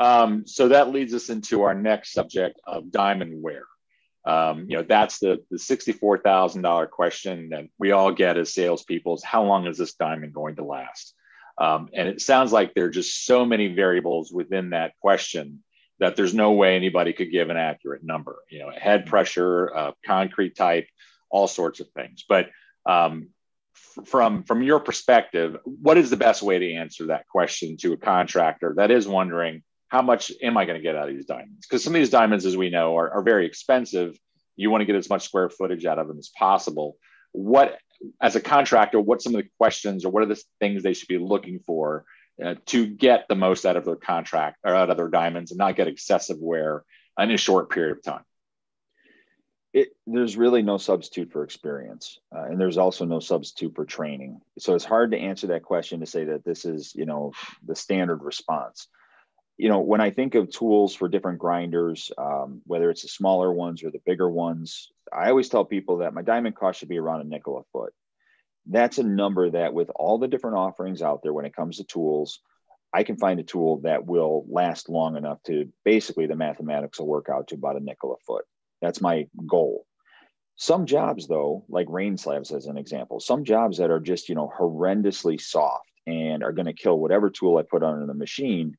Um, so that leads us into our next subject of diamond wear. Um, you know, that's the, the $64,000 question that we all get as salespeople is how long is this diamond going to last? Um, and it sounds like there are just so many variables within that question that there's no way anybody could give an accurate number. You know, head pressure, uh, concrete type, all sorts of things. But um, f- from from your perspective, what is the best way to answer that question to a contractor that is wondering how much am I going to get out of these diamonds? Because some of these diamonds, as we know, are, are very expensive. You want to get as much square footage out of them as possible. What, as a contractor, what some of the questions or what are the things they should be looking for uh, to get the most out of their contract or out of their diamonds and not get excessive wear in a short period of time? It, there's really no substitute for experience uh, and there's also no substitute for training so it's hard to answer that question to say that this is you know the standard response you know, when I think of tools for different grinders, um, whether it's the smaller ones or the bigger ones, I always tell people that my diamond cost should be around a nickel a foot. That's a number that, with all the different offerings out there when it comes to tools, I can find a tool that will last long enough to basically the mathematics will work out to about a nickel a foot. That's my goal. Some jobs, though, like rain slabs as an example, some jobs that are just, you know, horrendously soft and are going to kill whatever tool I put on the machine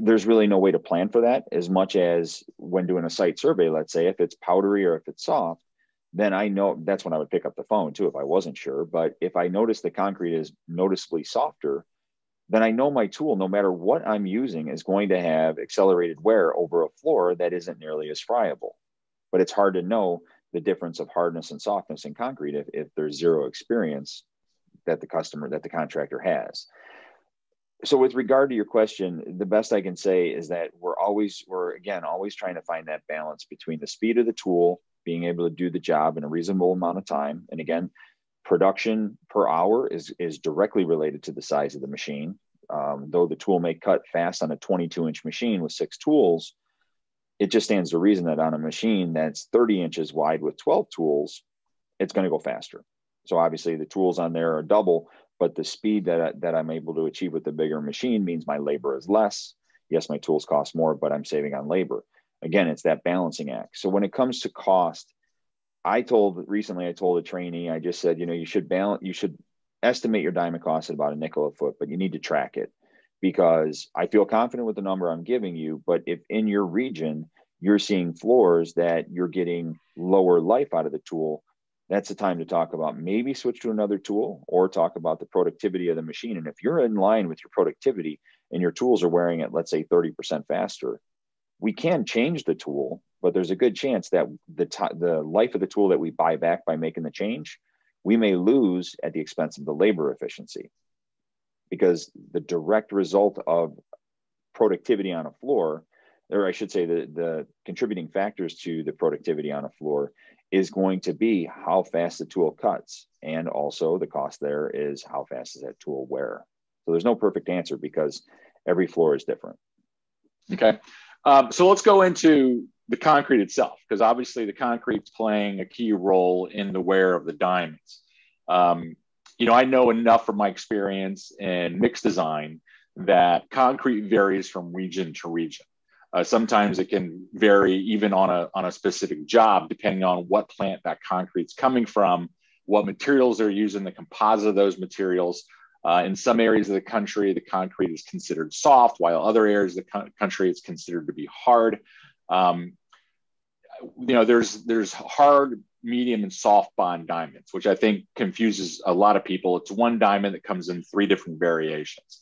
there's really no way to plan for that as much as when doing a site survey let's say if it's powdery or if it's soft then i know that's when i would pick up the phone too if i wasn't sure. But if i notice the concrete is noticeably softer then i know my tool no matter what i'm using is going to have accelerated wear over a floor that isn't nearly as friable. But it's hard to know the difference of hardness and softness in concrete if, if there's zero experience that the customer that the contractor has so with regard to your question the best i can say is that we're always we're again always trying to find that balance between the speed of the tool being able to do the job in a reasonable amount of time. And again production per hour is is directly related to the size of the machine. Um, though the tool may cut fast on a 22 inch machine with six tools it just stands to reason that on a machine that's 30 inches wide with 12 tools it's going to go faster. So obviously the tools on there are double but the speed that, I, that I'm able to achieve with the bigger machine means my labor is less. Yes, my tools cost more, but I'm saving on labor. Again, it's that balancing act. So when it comes to cost, I told recently, I told a trainee, I just said, you know, you should balance, you should estimate your diamond cost at about a nickel a foot, but you need to track it because I feel confident with the number I'm giving you. But if in your region you're seeing floors that you're getting lower life out of the tool, that's the time to talk about maybe switch to another tool or talk about the productivity of the machine. And if you're in line with your productivity and your tools are wearing at, let's say, 30% faster, we can change the tool, but there's a good chance that the, t- the life of the tool that we buy back by making the change, we may lose at the expense of the labor efficiency. Because the direct result of productivity on a floor, or I should say, the, the contributing factors to the productivity on a floor is going to be how fast the tool cuts. And also the cost there is how fast does that tool wear. So there's no perfect answer because every floor is different. Okay. Um, so let's go into the concrete itself, because obviously the concrete's playing a key role in the wear of the diamonds. Um, you know, I know enough from my experience in mix design that concrete varies from region to region. Uh, sometimes it can vary even on a, on a specific job, depending on what plant that concrete's coming from, what materials they're using, the composite of those materials. Uh, in some areas of the country, the concrete is considered soft, while other areas of the co- country it's considered to be hard. Um, you know, there's there's hard, medium, and soft bond diamonds, which I think confuses a lot of people. It's one diamond that comes in three different variations.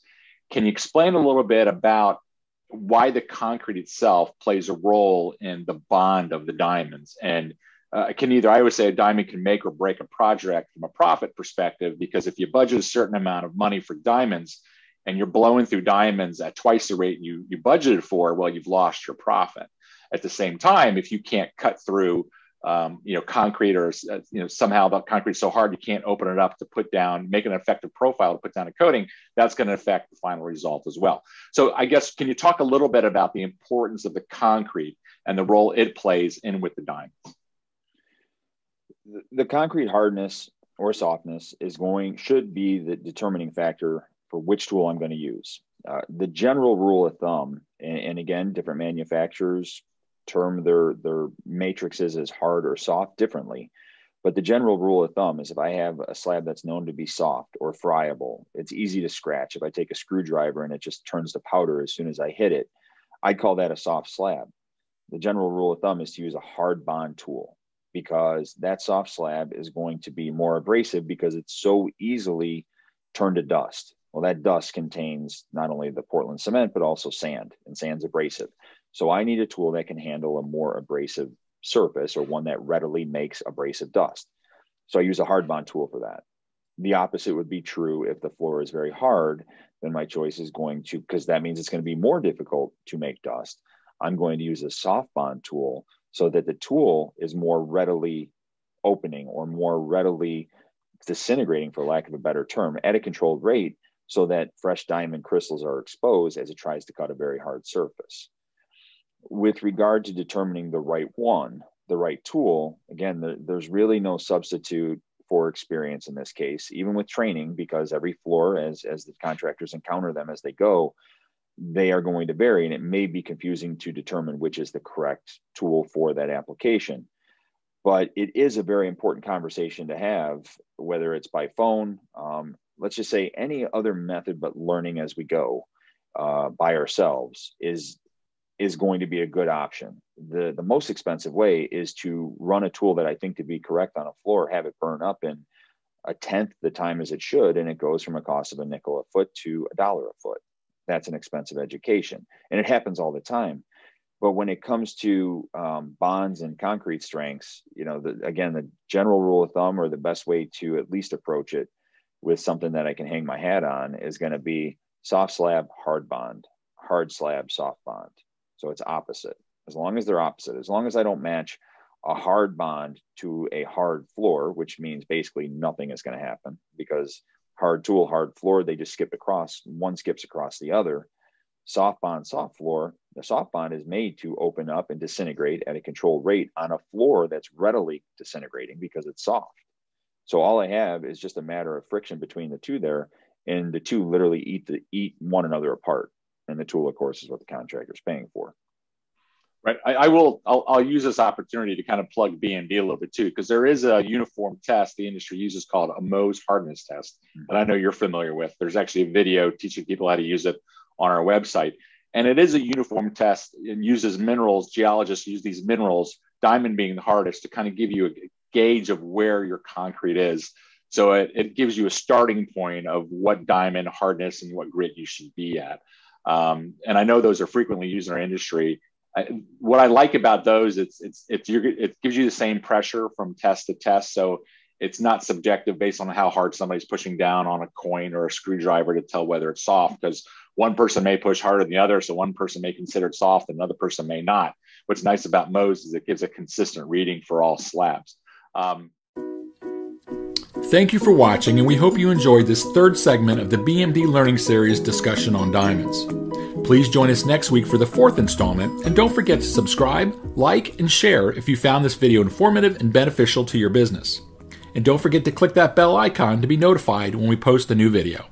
Can you explain a little bit about why the concrete itself plays a role in the bond of the diamonds. And uh, can either, I would say, a diamond can make or break a project from a profit perspective, because if you budget a certain amount of money for diamonds and you're blowing through diamonds at twice the rate you, you budgeted for, well, you've lost your profit. At the same time, if you can't cut through um, you know, concrete or uh, you know somehow the concrete is so hard you can't open it up to put down, make an effective profile to put down a coating. That's going to affect the final result as well. So I guess can you talk a little bit about the importance of the concrete and the role it plays in with the diamonds? The, the concrete hardness or softness is going should be the determining factor for which tool I'm going to use. Uh, the general rule of thumb, and, and, again, different manufacturers term their their matrices as hard or soft differently. But the general rule of thumb is if I have a slab that's known to be soft or friable, it's easy to scratch. If I take a screwdriver and it just turns to powder as soon as I hit it, I call that a soft slab. The general rule of thumb is to use a hard bond tool because that soft slab is going to be more abrasive because it's so easily turned to dust. Well, that dust contains not only the Portland cement, but also sand, and sand's abrasive. So I need a tool that can handle a more abrasive surface or one that readily makes abrasive dust. So I use a hard bond tool for that. The opposite would be true if the floor is very hard, then my choice is going to, because that means it's going to be more difficult to make dust. I'm going to use a soft bond tool so that the tool is more readily opening or more readily disintegrating, for lack of a better term, at a controlled rate so that fresh diamond crystals are exposed as it tries to cut a very hard surface. With regard to determining the right one, the right tool, again, the, there's really no substitute for experience in this case, even with training, because every floor, as, as the contractors encounter them as they go, they are going to vary and it may be confusing to determine which is the correct tool for that application. But it is a very important conversation to have whether it's by phone um, let's just say any other method but learning as we go uh, by ourselves is is going to be a good option. The the most expensive way is to run a tool that i think to be correct on a floor have it burn up in a tenth the time as it should and it goes from a cost of a nickel a foot to a dollar a foot. That's an expensive education and it happens all the time. But when it comes to um, bonds and concrete strengths you know the, again the general rule of thumb or the best way to at least approach it with something that i can hang my hat on is going to be soft slab hard bond hard slab soft bond so it's opposite as long as they're opposite as long as i don't match a hard bond to a hard floor which means basically nothing is going to happen because hard tool, hard floor, they just skip across. One skips across the other. Soft bond, soft floor, the soft bond is made to open up and disintegrate at a controlled rate on a floor that's readily disintegrating because it's soft. So all I have is just a matter of friction between the two there, and the two literally eat the eat one another apart. And the tool, of course, is what the contractor is paying for. Right. I, I, will I'll, I'll use this opportunity to kind of plug bmd a little bit too because there is a uniform test the industry uses called a mohs hardness test mm-hmm. and i know you're familiar with. There's actually a video teaching people how to use it on our website. And it is a uniform test. And uses minerals. Geologists use these minerals diamond being the hardest to kind of give you a gauge of where your concrete is. So it, it gives you a starting point of what diamond hardness and what grit you should be at um, and I know those are frequently used in our industry. I, what I like about those, it's it's it's it gives you the same pressure from test to test, so it's not subjective based on how hard somebody's pushing down on a coin or a screwdriver to tell whether it's soft. Because one person may push harder than the other, so one person may consider it soft, and another person may not. What's nice about Mohs is it gives a consistent reading for all slabs. Um, Thank you for watching, and we hope you enjoyed this third segment of the BMD Learning Series discussion on diamonds. Please join us next week for the fourth installment, and don't forget to subscribe, like, and share if you found this video informative and beneficial to your business. And don't forget to click that bell icon to be notified when we post a new video.